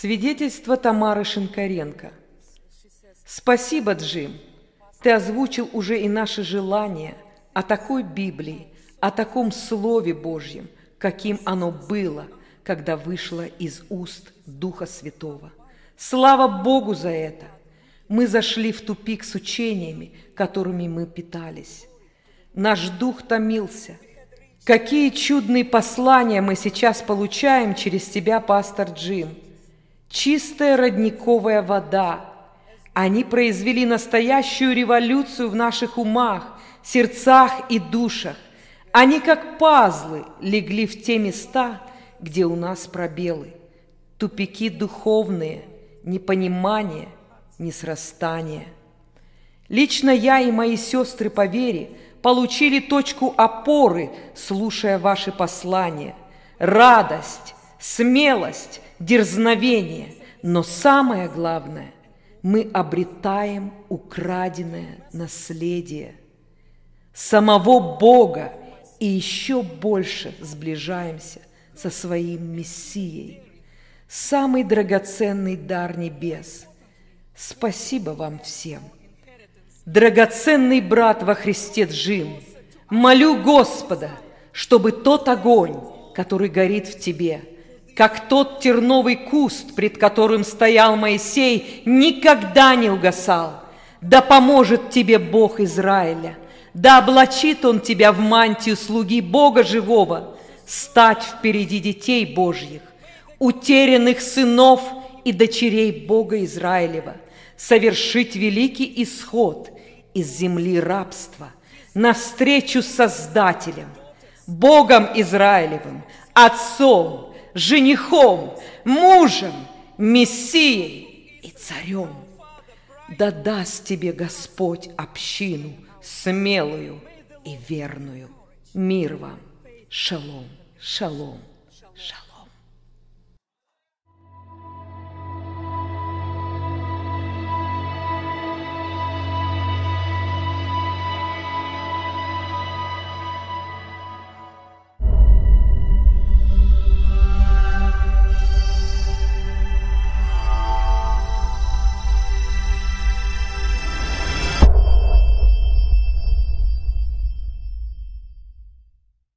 Свидетельство Тамары Шинкаренко. Спасибо, Джим. Ты озвучил уже и наши желания о такой Библии, о таком Слове Божьем, каким оно было, когда вышло из уст Духа Святого. Слава Богу за это! Мы зашли в тупик с учениями, которыми мы питались. Наш дух томился. Какие чудные послания мы сейчас получаем через тебя, пастор Джим – чистая родниковая вода. Они произвели настоящую революцию в наших умах, сердцах и душах. Они, как пазлы, легли в те места, где у нас пробелы. Тупики духовные, непонимание, несрастание. Лично я и мои сестры по вере получили точку опоры, слушая ваши послания. Радость, смелость, дерзновение, но самое главное, мы обретаем украденное наследие самого Бога и еще больше сближаемся со своим Мессией. Самый драгоценный дар небес. Спасибо вам всем. Драгоценный брат во Христе Джим, молю Господа, чтобы тот огонь, который горит в тебе – как тот терновый куст, пред которым стоял Моисей, никогда не угасал. Да поможет тебе Бог Израиля, да облачит Он тебя в мантию слуги Бога живого, стать впереди детей Божьих, утерянных сынов и дочерей Бога Израилева, совершить великий исход из земли рабства навстречу Создателем, Богом Израилевым, Отцом, женихом, мужем, мессией и царем. Да даст тебе Господь общину смелую и верную. Мир вам. Шалом, шалом, шалом.